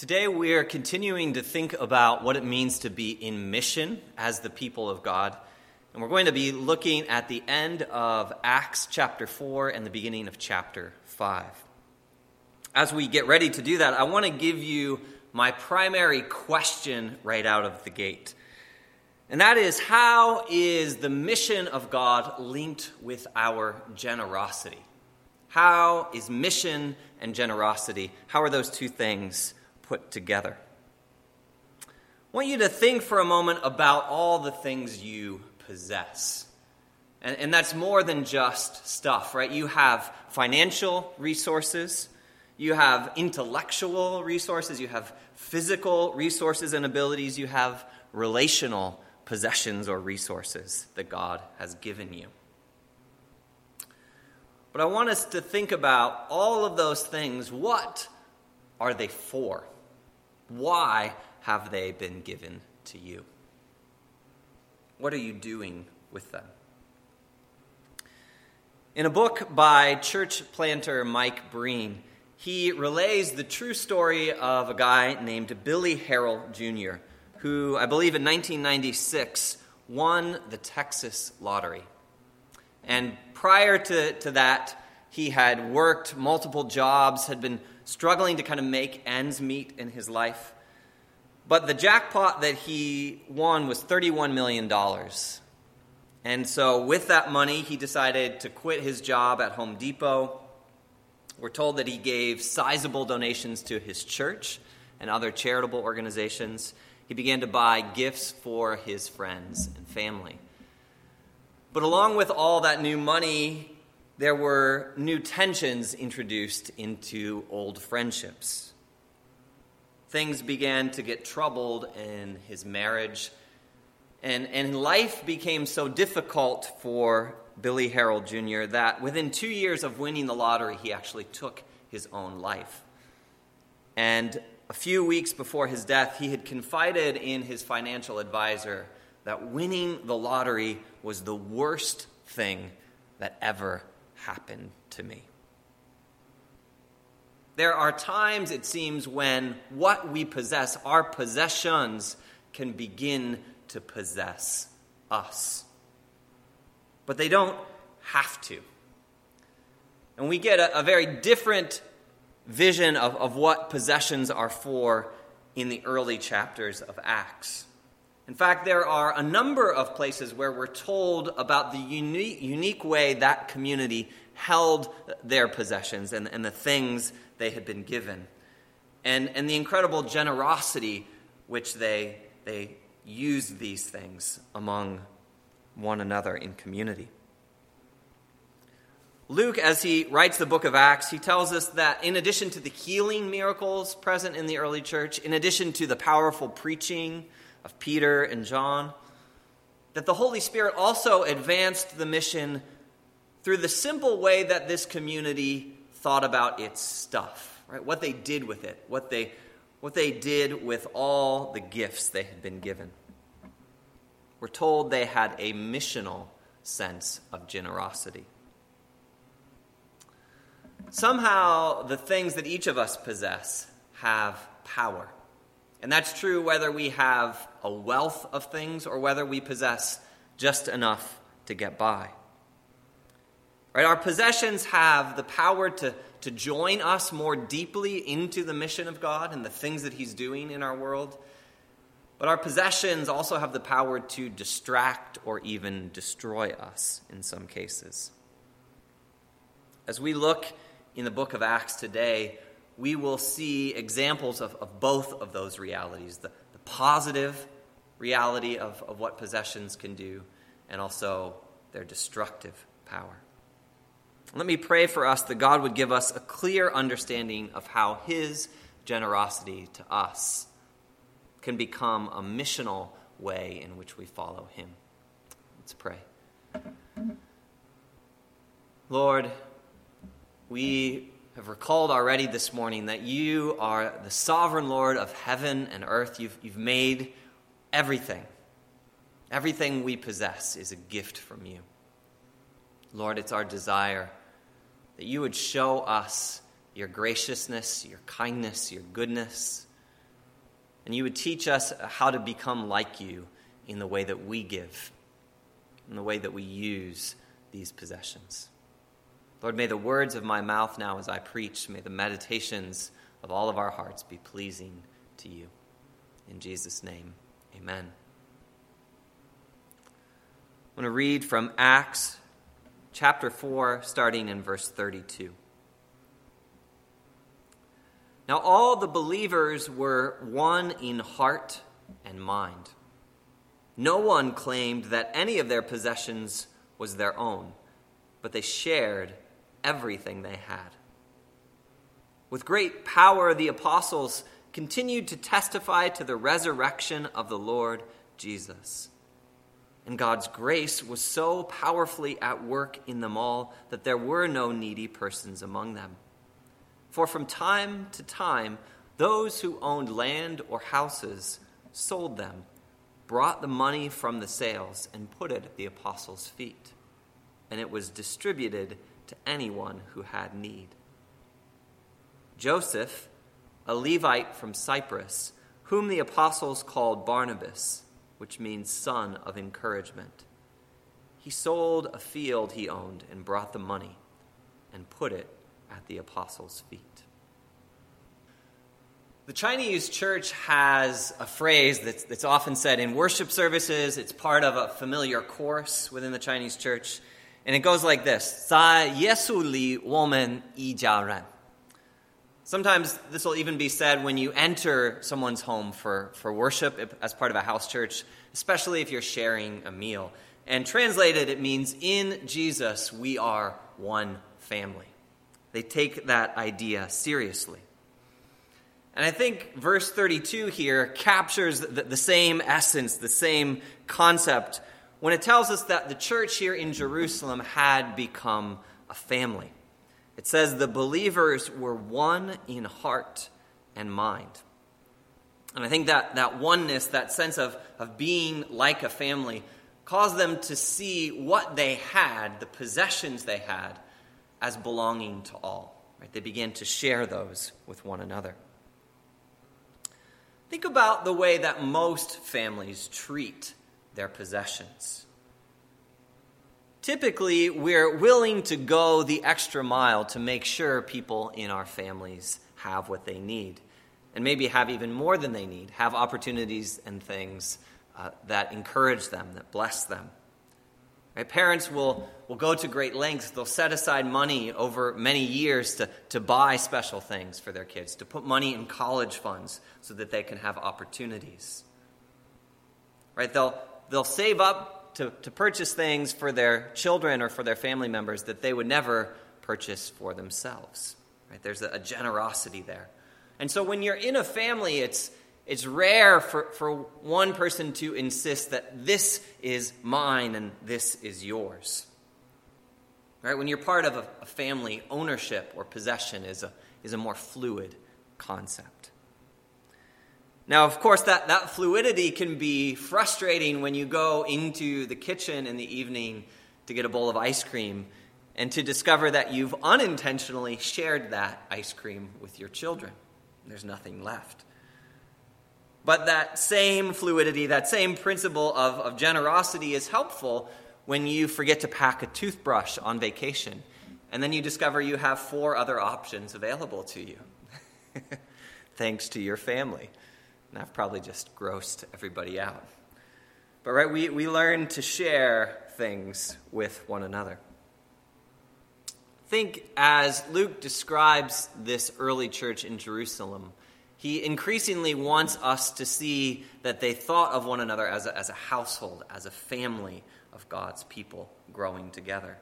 Today, we are continuing to think about what it means to be in mission as the people of God. And we're going to be looking at the end of Acts chapter 4 and the beginning of chapter 5. As we get ready to do that, I want to give you my primary question right out of the gate. And that is how is the mission of God linked with our generosity? How is mission and generosity, how are those two things put together. I want you to think for a moment about all the things you possess. And, and that's more than just stuff, right? You have financial resources, you have intellectual resources, you have physical resources and abilities, you have relational possessions or resources that God has given you. But I want us to think about all of those things. What are they for? Why have they been given to you? What are you doing with them? In a book by church planter Mike Breen, he relays the true story of a guy named Billy Harrell Jr., who I believe in 1996 won the Texas lottery. And prior to, to that, he had worked multiple jobs, had been struggling to kind of make ends meet in his life. But the jackpot that he won was $31 million. And so, with that money, he decided to quit his job at Home Depot. We're told that he gave sizable donations to his church and other charitable organizations. He began to buy gifts for his friends and family. But along with all that new money, there were new tensions introduced into old friendships. Things began to get troubled in his marriage, and, and life became so difficult for Billy Harrell Jr. that within two years of winning the lottery, he actually took his own life. And a few weeks before his death, he had confided in his financial advisor that winning the lottery was the worst thing that ever happen to me. There are times, it seems, when what we possess, our possessions, can begin to possess us. But they don't have to. And we get a, a very different vision of, of what possessions are for in the early chapters of Acts. In fact, there are a number of places where we're told about the unique, unique way that community held their possessions and, and the things they had been given, and, and the incredible generosity which they, they used these things among one another in community. Luke, as he writes the book of Acts, he tells us that in addition to the healing miracles present in the early church, in addition to the powerful preaching, of Peter and John, that the Holy Spirit also advanced the mission through the simple way that this community thought about its stuff, right? What they did with it, what they, what they did with all the gifts they had been given. We're told they had a missional sense of generosity. Somehow, the things that each of us possess have power. And that's true whether we have a wealth of things or whether we possess just enough to get by. Right? Our possessions have the power to, to join us more deeply into the mission of God and the things that He's doing in our world. But our possessions also have the power to distract or even destroy us in some cases. As we look in the book of Acts today, we will see examples of, of both of those realities the, the positive reality of, of what possessions can do, and also their destructive power. Let me pray for us that God would give us a clear understanding of how His generosity to us can become a missional way in which we follow Him. Let's pray. Lord, we have recalled already this morning that you are the sovereign Lord of heaven and earth. You've, you've made everything. Everything we possess is a gift from you. Lord, it's our desire that you would show us your graciousness, your kindness, your goodness, and you would teach us how to become like you in the way that we give, in the way that we use these possessions. Lord, may the words of my mouth now as I preach, may the meditations of all of our hearts be pleasing to you. In Jesus' name, amen. I'm going to read from Acts chapter 4, starting in verse 32. Now, all the believers were one in heart and mind. No one claimed that any of their possessions was their own, but they shared everything they had. With great power, the apostles continued to testify to the resurrection of the Lord Jesus. And God's grace was so powerfully at work in them all that there were no needy persons among them. For from time to time, those who owned land or houses sold them, brought the money from the sales, and put it at the apostles' feet. And it was distributed to anyone who had need. Joseph, a Levite from Cyprus, whom the apostles called Barnabas, which means son of encouragement, he sold a field he owned and brought the money and put it at the apostles' feet. The Chinese church has a phrase that's, that's often said in worship services. It's part of a familiar course within the Chinese church. And it goes like this Yesuli woman ijaren. Sometimes this will even be said when you enter someone's home for, for worship as part of a house church, especially if you're sharing a meal. And translated, it means, In Jesus, we are one family. They take that idea seriously. And I think verse 32 here captures the, the, same essence, the same concept, when it tells us that the church here in Jerusalem had become a family. It says the believers were one in heart and mind. And I think that, that oneness, that sense of, of being like a family, caused them to see what they had, the possessions they had, as belonging to all. Right? They began to share those with one another. Think about the way that most families treat their possessions. Typically, we're willing to go the extra mile to make sure people in our families have what they need, and maybe have even more than they need, have opportunities and things uh, that encourage them, that bless them. Right? Parents will, will go to great lengths. They'll set aside money over many years to, to buy special things for their kids, to put money in college funds so that they can have opportunities. Right? They'll, they'll save up to, to purchase things for their children or for their family members that they would never purchase for themselves. Right? There's a, a generosity there. And so when you're in a family, it's, it's rare for, for one person to insist that this is mine and this is yours. Right? When you're part of a, a family, ownership or possession is a, is a more fluid concept. Now, of course, that, that fluidity can be frustrating when you go into the kitchen in the evening to get a bowl of ice cream and to discover that you've unintentionally shared that ice cream with your children. There's nothing left. But that same fluidity, that same principle of, of generosity is helpful when you forget to pack a toothbrush on vacation and then you discover you have four other options available to you, thanks to your family. And I've probably just grossed everybody out. But, right, we, we learn to share things with one another. Think as Luke describes this early church in Jerusalem he increasingly wants us to see that they thought of one another as a, as a household, as a family of God's people growing together.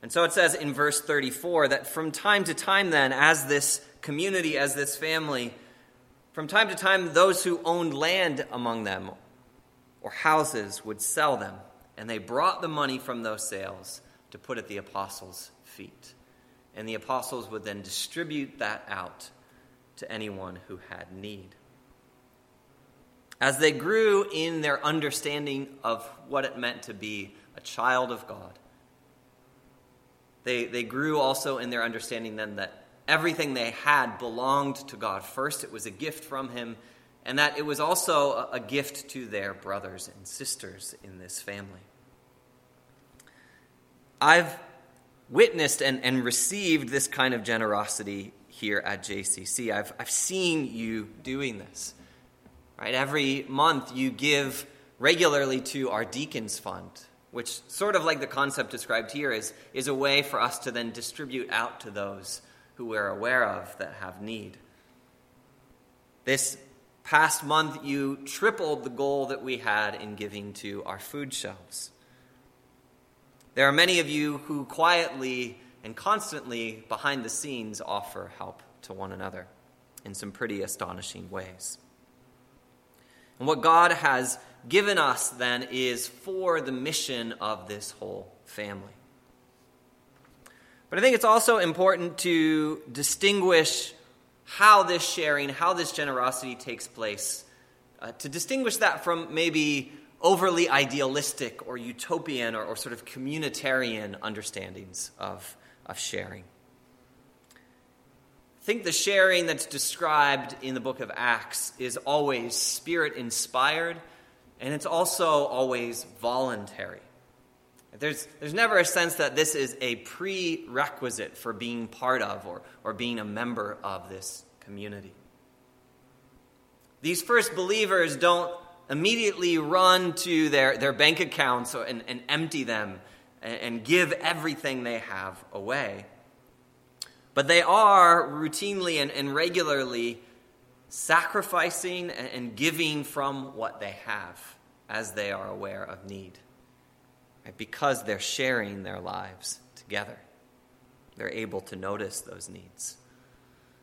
And so it says in verse 34 that from time to time, then, as this community, as this family, from time to time, those who owned land among them or houses would sell them, and they brought the money from those sales to put at the apostles' feet. And the apostles would then distribute that out to anyone who had need. As they grew in their understanding of what it meant to be a child of God, they, they grew also in their understanding then that everything they had belonged to God first, it was a gift from Him, and that it was also a gift to their brothers and sisters in this family. I've witnessed and, and received this kind of generosity here at JCC. I've, I've seen you doing this. Right? Every month you give regularly to our deacons fund, which sort of like the concept described here is, is a way for us to then distribute out to those who we're aware of that have need. This past month, you tripled the goal that we had in giving to our food shelves. There are many of you who quietly and constantly behind the scenes offer help to one another in some pretty astonishing ways. And what God has given us then is for the mission of this whole family. But I think it's also important to distinguish how this sharing, how this generosity takes place, uh, to distinguish that from maybe overly idealistic or utopian or, or sort of communitarian understandings of, of sharing. I think the sharing that's described in the book of Acts is always spirit inspired, and it's also always voluntary. There's, there's never a sense that this is a prerequisite for being part of or, or being a member of this community. These first believers don't immediately run to their, their bank accounts and, and empty them and, and give everything they have away. But they are routinely and, and regularly sacrificing and giving from what they have as they are aware of need. Right? Because they're sharing their lives together, they're able to notice those needs.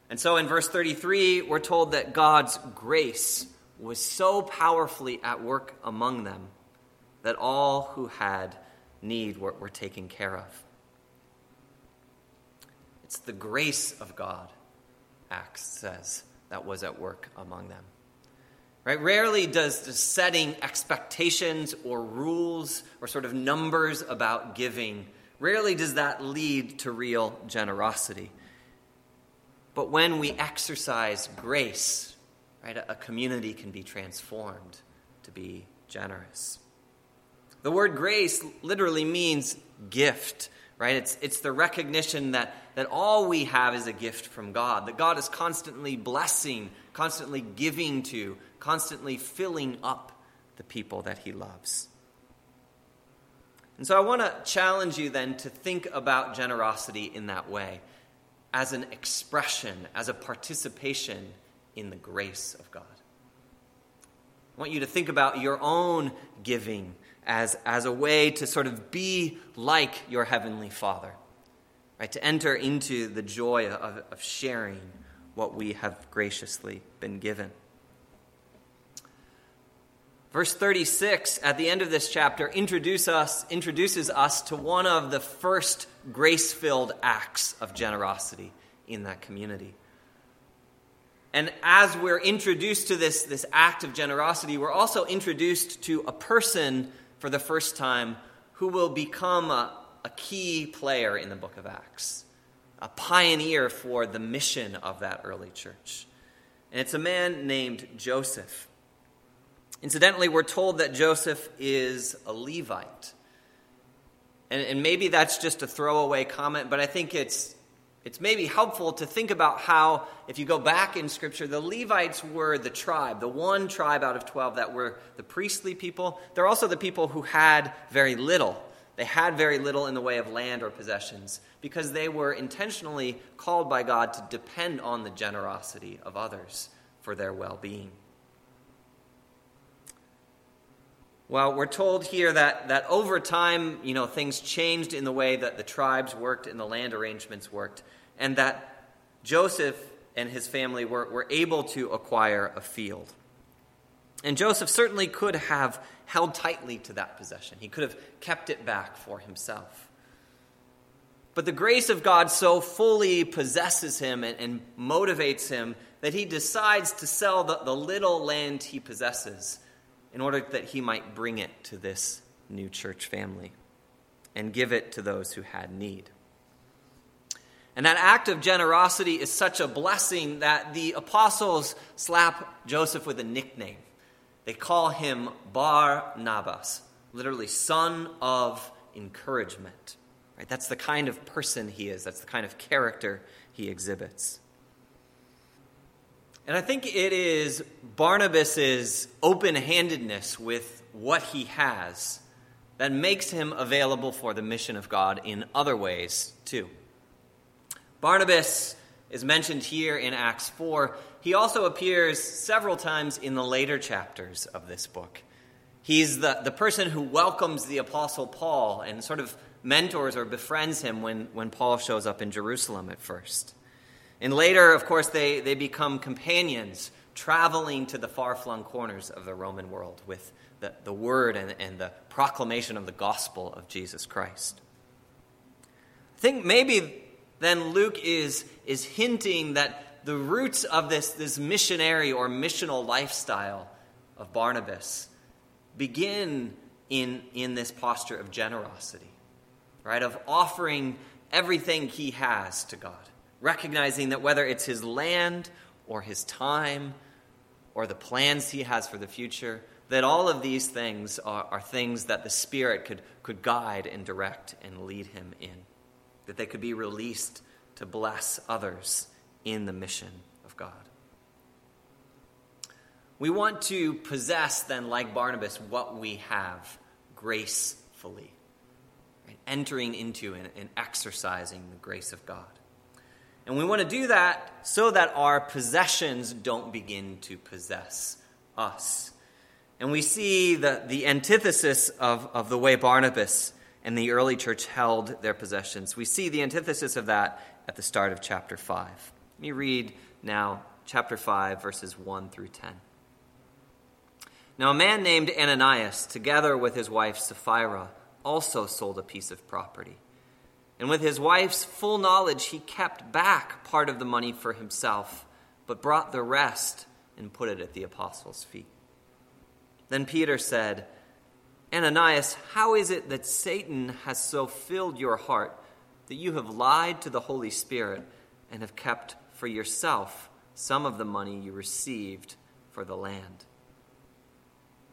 And so in verse 33, we're told that God's grace was so powerfully at work among them that all who had need were, were taken care of. It's the grace of God, Acts says, that was at work among them. Right? Rarely does, does setting expectations or rules or sort of numbers about giving, rarely does that lead to real generosity. But when we exercise grace, right, a community can be transformed to be generous. The word grace literally means gift, right? It's, it's the recognition that, that all we have is a gift from God, that God is constantly blessing, constantly giving to, constantly filling up the people that He loves. And so I want to challenge you then to think about generosity in that way as an expression, as a participation in the grace of God. I want you to think about your own giving as, as a way to sort of be like your Heavenly Father, right? To enter into the joy of, of sharing what we have graciously been given. Verse 36 at the end of this chapter introduce us, introduces us to one of the first grace filled acts of generosity in that community. And as we're introduced to this, this act of generosity, we're also introduced to a person for the first time who will become a, a key player in the book of Acts, a pioneer for the mission of that early church. And it's a man named Joseph. Incidentally, we're told that Joseph is a Levite. And, and maybe that's just a throwaway comment, but I think it's, it's maybe helpful to think about how, if you go back in Scripture, the Levites were the tribe, the one tribe out of 12 that were the priestly people. They're also the people who had very little. They had very little in the way of land or possessions because they were intentionally called by God to depend on the generosity of others for their well being. Well, we're told here that, that over time, you know, things changed in the way that the tribes worked and the land arrangements worked, and that Joseph and his family were, were able to acquire a field. And Joseph certainly could have held tightly to that possession. He could have kept it back for himself. But the grace of God so fully possesses him and, and motivates him that he decides to sell the, the little land he possesses in order that he might bring it to this new church family and give it to those who had need. And that act of generosity is such a blessing that the apostles slap Joseph with a nickname. They call him Bar Nabas, literally son of encouragement. Right? That's the kind of person he is, that's the kind of character he exhibits. And I think it is Barnabas's open-handedness with what he has that makes him available for the mission of God in other ways too. Barnabas is mentioned here in Acts 4. He also appears several times in the later chapters of this book. He's the, the person who welcomes the Apostle Paul and sort of mentors or befriends him when, when Paul shows up in Jerusalem at first. And later, of course, they, they become companions traveling to the far flung corners of the Roman world with the, the word and, and the proclamation of the gospel of Jesus Christ. I think maybe then Luke is, is hinting that the roots of this, this missionary or missional lifestyle of Barnabas begin in, in this posture of generosity, right? Of offering everything he has to God, recognizing that whether it's his land or his time or the plans he has for the future, that all of these things are, are things that the Spirit could, could guide and direct and lead him in that they could be released to bless others in the mission of God. We want to possess, then, like Barnabas, what we have gracefully, right? entering into and, and exercising the grace of God. And we want to do that so that our possessions don't begin to possess us. And we see the, the antithesis of, of the way Barnabas and the early church held their possessions. We see the antithesis of that at the start of chapter 5. Let me read now chapter 5, verses 1 through 10. Now, a man named Ananias, together with his wife Sapphira, also sold a piece of property. And with his wife's full knowledge, he kept back part of the money for himself, but brought the rest and put it at the apostles' feet. Then Peter said, Ananias, how is it that Satan has so filled your heart that you have lied to the Holy Spirit and have kept for yourself some of the money you received for the land?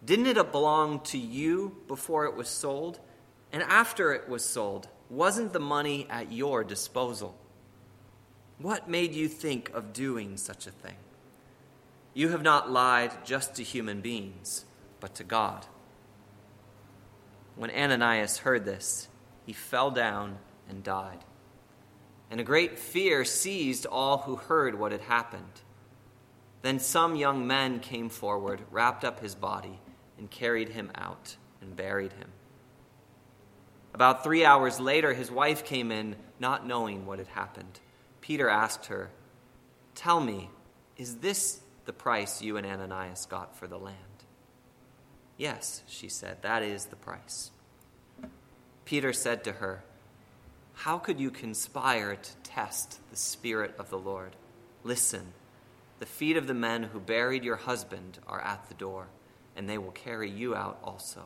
Didn't it belong to you before it was sold? And after it was sold, wasn't the money at your disposal? What made you think of doing such a thing? You have not lied just to human beings, but to God. When Ananias heard this, he fell down and died. And a great fear seized all who heard what had happened. Then some young men came forward, wrapped up his body, and carried him out and buried him. About three hours later, his wife came in, not knowing what had happened. Peter asked her, Tell me, is this the price you and Ananias got for the land? Yes, she said, that is the price. Peter said to her, How could you conspire to test the Spirit of the Lord? Listen, the feet of the men who buried your husband are at the door, and they will carry you out also.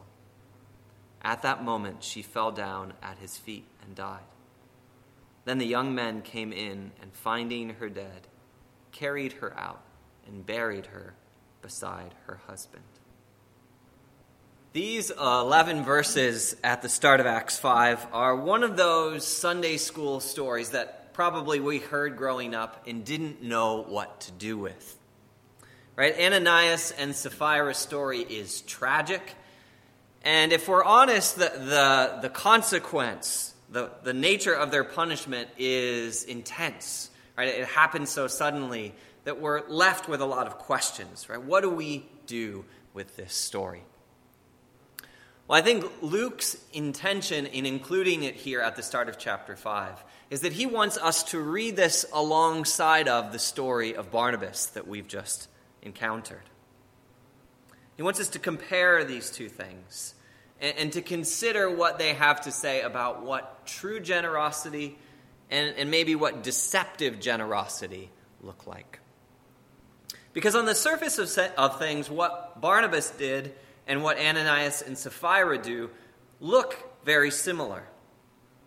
At that moment, she fell down at his feet and died. Then the young men came in, and finding her dead, carried her out and buried her beside her husband. These 11 verses at the start of Acts 5 are one of those Sunday school stories that probably we heard growing up and didn't know what to do with. Right? Ananias and Sapphira's story is tragic. And if we're honest, the, the, the consequence, the, the nature of their punishment is intense. Right? It happens so suddenly that we're left with a lot of questions. Right? What do we do with this story? Well, I think Luke's intention in including it here at the start of chapter 5 is that he wants us to read this alongside of the story of Barnabas that we've just encountered. He wants us to compare these two things and, and to consider what they have to say about what true generosity and, and maybe what deceptive generosity look like. Because on the surface of, of things, what Barnabas did and what Ananias and Sapphira do look very similar.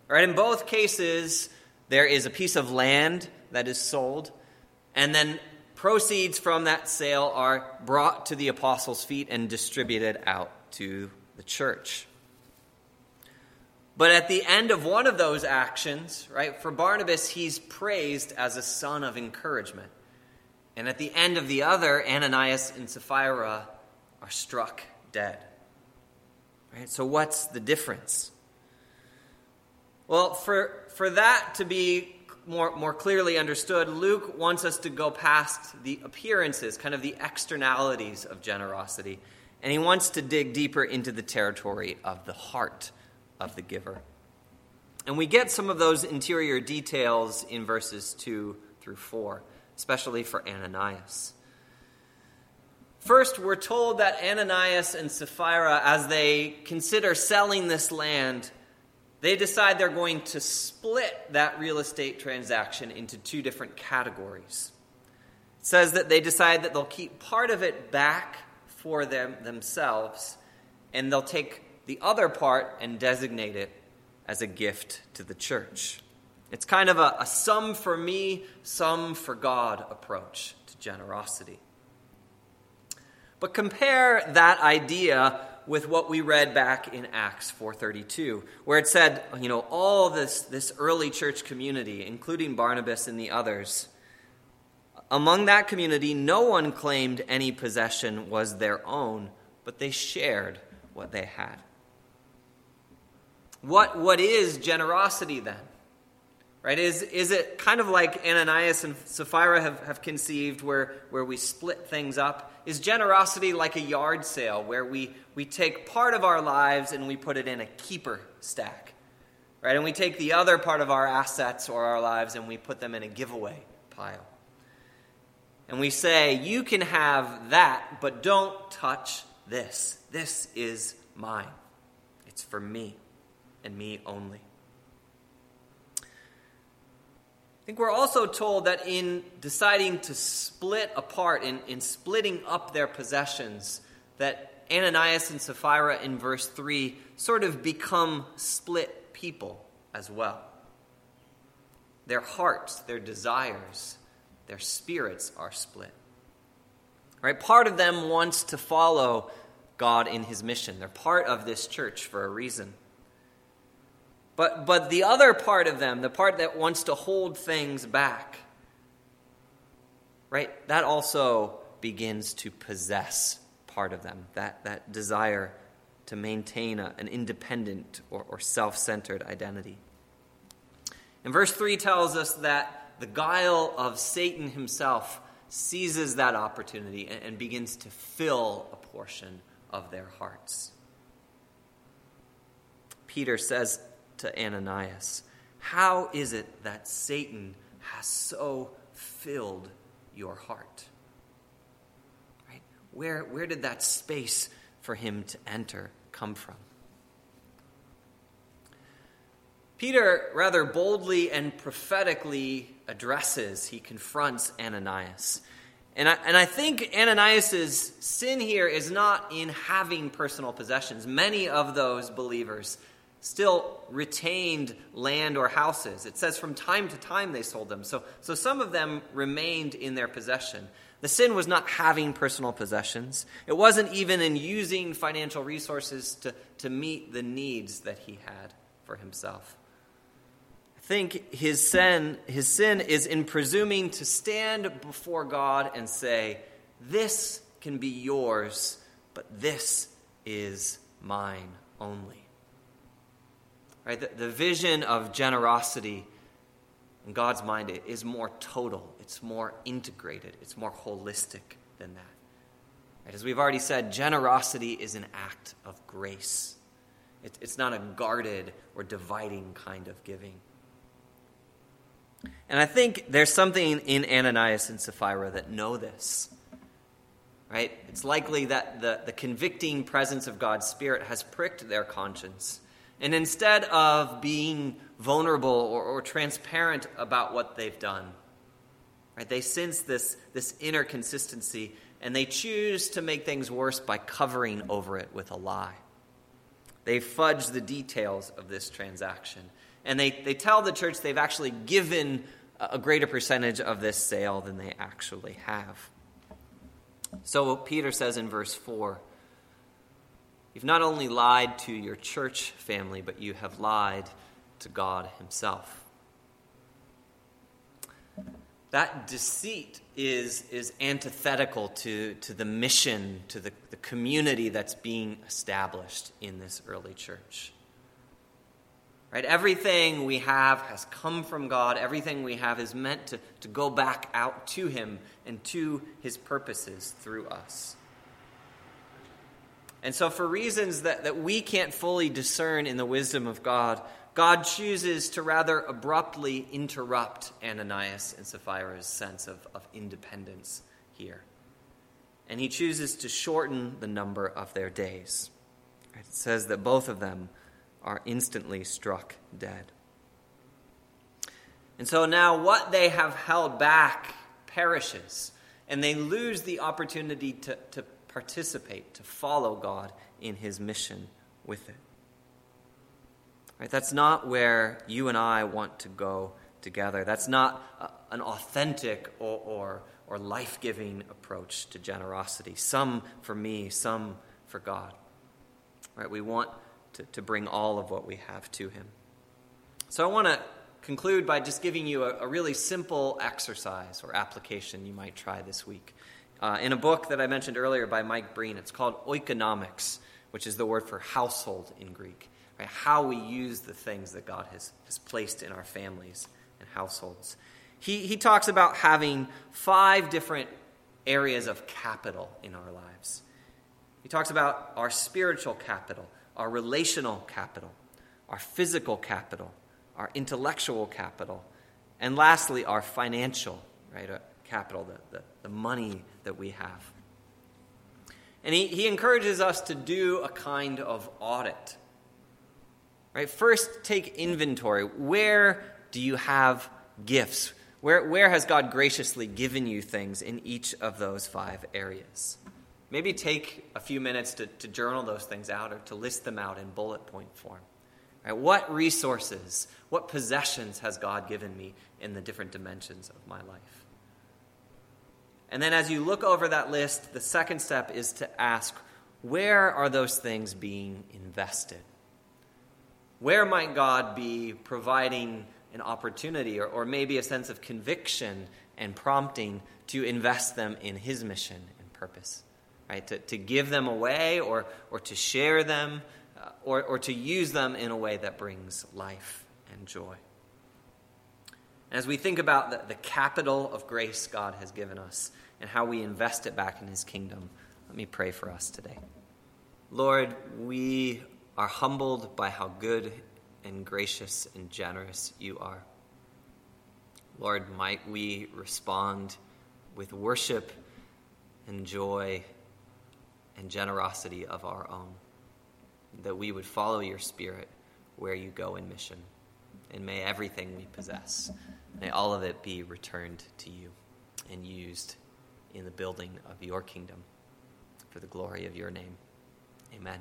Right? In both cases, there is a piece of land that is sold, and then proceeds from that sale are brought to the apostles' feet and distributed out to the church. But at the end of one of those actions, right, for Barnabas, he's praised as a son of encouragement. And at the end of the other, Ananias and Sapphira are struck dead. Right? So, what's the difference? Well, for, for that to be more, more clearly understood, Luke wants us to go past the appearances, kind of the externalities of generosity, and he wants to dig deeper into the territory of the heart of the giver. And we get some of those interior details in verses 2 through 4, especially for Ananias. First, we're told that Ananias and Sapphira, as they consider selling this land, they decide they're going to split that real estate transaction into two different categories. It says that they decide that they'll keep part of it back for them themselves, and they'll take the other part and designate it as a gift to the church. It's kind of a, a some for me, some for God approach to generosity. But compare that idea with what we read back in Acts 4:32, where it said, you know, all this this early church community, including Barnabas and the others, among that community no one claimed any possession was their own, but they shared what they had. What, what is generosity then? Right? Is, is it kind of like Ananias and Sapphira have, have conceived, where, where we split things up? Is generosity like a yard sale, where we, we take part of our lives and we put it in a keeper stack? Right? And we take the other part of our assets or our lives and we put them in a giveaway pile. And we say, You can have that, but don't touch this. This is mine, it's for me and me only. I think we're also told that in deciding to split apart, in, in splitting up their possessions, that Ananias and Sapphira in verse 3 sort of become split people as well. Their hearts, their desires, their spirits are split. Right? Part of them wants to follow God in his mission. They're part of this church for a reason. But, but the other part of them, the part that wants to hold things back, right, that also begins to possess part of them, that, that desire to maintain a, an independent or, or self centered identity. And verse 3 tells us that the guile of Satan himself seizes that opportunity and, and begins to fill a portion of their hearts. Peter says to Ananias, How is it that Satan has so filled your heart? Right? Where, where did that space for him to enter come from? Peter rather boldly and prophetically addresses, he confronts Ananias. And I, and I think Ananias' sin here is not in having personal possessions. Many of those believers still retained land or houses. It says from time to time they sold them. So, so some of them remained in their possession. The sin was not having personal possessions, it wasn't even in using financial resources to, to meet the needs that he had for himself. I think his sin, his sin is in presuming to stand before God and say, This can be yours, but this is mine only. Right? The, the vision of generosity in God's mind is more total, it's more integrated, it's more holistic than that. Right? As we've already said, generosity is an act of grace. It, it's not a guarded or dividing kind of giving. And I think there's something in Ananias and Sapphira that know this. Right? It's likely that the, the convicting presence of God's Spirit has pricked their conscience and instead of being vulnerable or, or transparent about what they've done, right, they sense this, this inner consistency and they choose to make things worse by covering over it with a lie. They fudge the details of this transaction and they, they tell the church they've actually given a greater percentage of this sale than they actually have. So Peter says in verse 4 You've not only lied to your church family, but you have lied to God Himself. That deceit is, is antithetical to, to the mission, to the, the community that's being established in this early church. Right? Everything we have has come from God. Everything we have is meant to, to go back out to Him and to His purposes through us. And so, for reasons that, that we can't fully discern in the wisdom of God, God chooses to rather abruptly interrupt Ananias and Sapphira's sense of, of independence here. And he chooses to shorten the number of their days. It says that both of them are instantly struck dead. And so now what they have held back perishes, and they lose the opportunity to, to participate, to follow God in his mission with it. Right? That's not where you and I want to go together. That's not a, an authentic or, or, or life giving approach to generosity. Some for me, some for God. Right? We want to, to bring all of what we have to Him. So I want to conclude by just giving you a, a, really simple exercise or application you might try this week. Uh, in a book that I mentioned earlier by Mike Breen, it's called Oikonomics, which is the word for household in Greek. Right? How we use the things that God has, has placed in our families and households. He, he talks about having five different areas of capital in our lives. He talks about our spiritual capital, our relational capital, our physical capital, our intellectual capital, and lastly, our financial right, capital, the, the, the money that we have. And he, he encourages us to do a kind of audit. Right? First, take inventory. Where do you have gifts? Where, where has God graciously given you things in each of those five areas? Maybe take a few minutes to, to journal those things out or to list them out in bullet point form. Right? What resources, what possessions has God given me in the different dimensions of my life? And then as you look over that list, the second step is to ask where are those things being invested? Where might God be providing an opportunity or, or maybe a sense of conviction and prompting to invest them in His mission and purpose? right? To, to give them away or, or to share them uh, or, or to use them in a way that brings life and joy. As we think about the, the capital of grace God has given us and how we invest it back in His kingdom, let me pray for us today. Lord, we are humbled by how good and gracious and generous you are. Lord, might we respond with worship and joy and generosity of our own, that we would follow your Spirit where you go in mission. And may everything we possess, may all of it be returned to you and used in the building of your kingdom for the glory of your name. Amen.